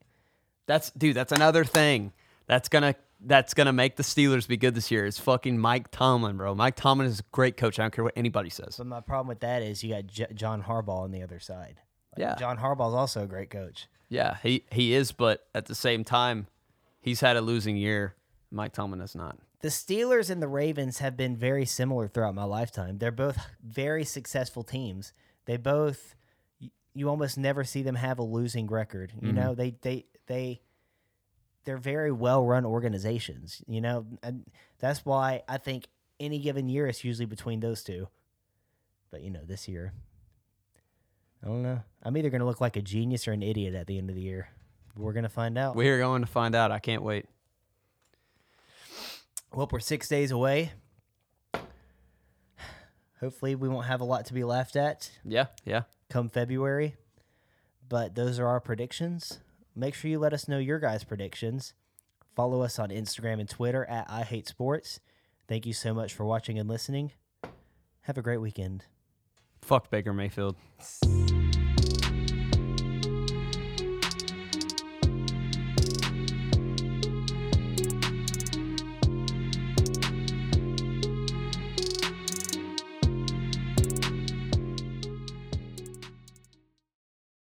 that's dude, that's another thing. That's gonna that's gonna make the Steelers be good this year. Is fucking Mike Tomlin, bro. Mike Tomlin is a great coach. I don't care what anybody says. But my problem with that is you got J- John Harbaugh on the other side. Like, Yeah. John Harbaugh's also a great coach. Yeah, he he is, but at the same time, he's had a losing year. Mike Tomlin has not. The Steelers and the Ravens have been very similar throughout my lifetime. They're both very successful teams. They both you almost never see them have a losing record. You mm-hmm. know, they they they they're very well run organizations, you know, and that's why I think any given year it's usually between those two. But you know, this year I don't know. I'm either going to look like a genius or an idiot at the end of the year. We're going to find out. We're going to find out. I can't wait. Well, we're six days away. Hopefully, we won't have a lot to be laughed at Yeah, yeah. come February. But those are our predictions. Make sure you let us know your guys' predictions. Follow us on Instagram and Twitter at I Hate Sports. Thank you so much for watching and listening. Have a great weekend. Fuck Baker Mayfield.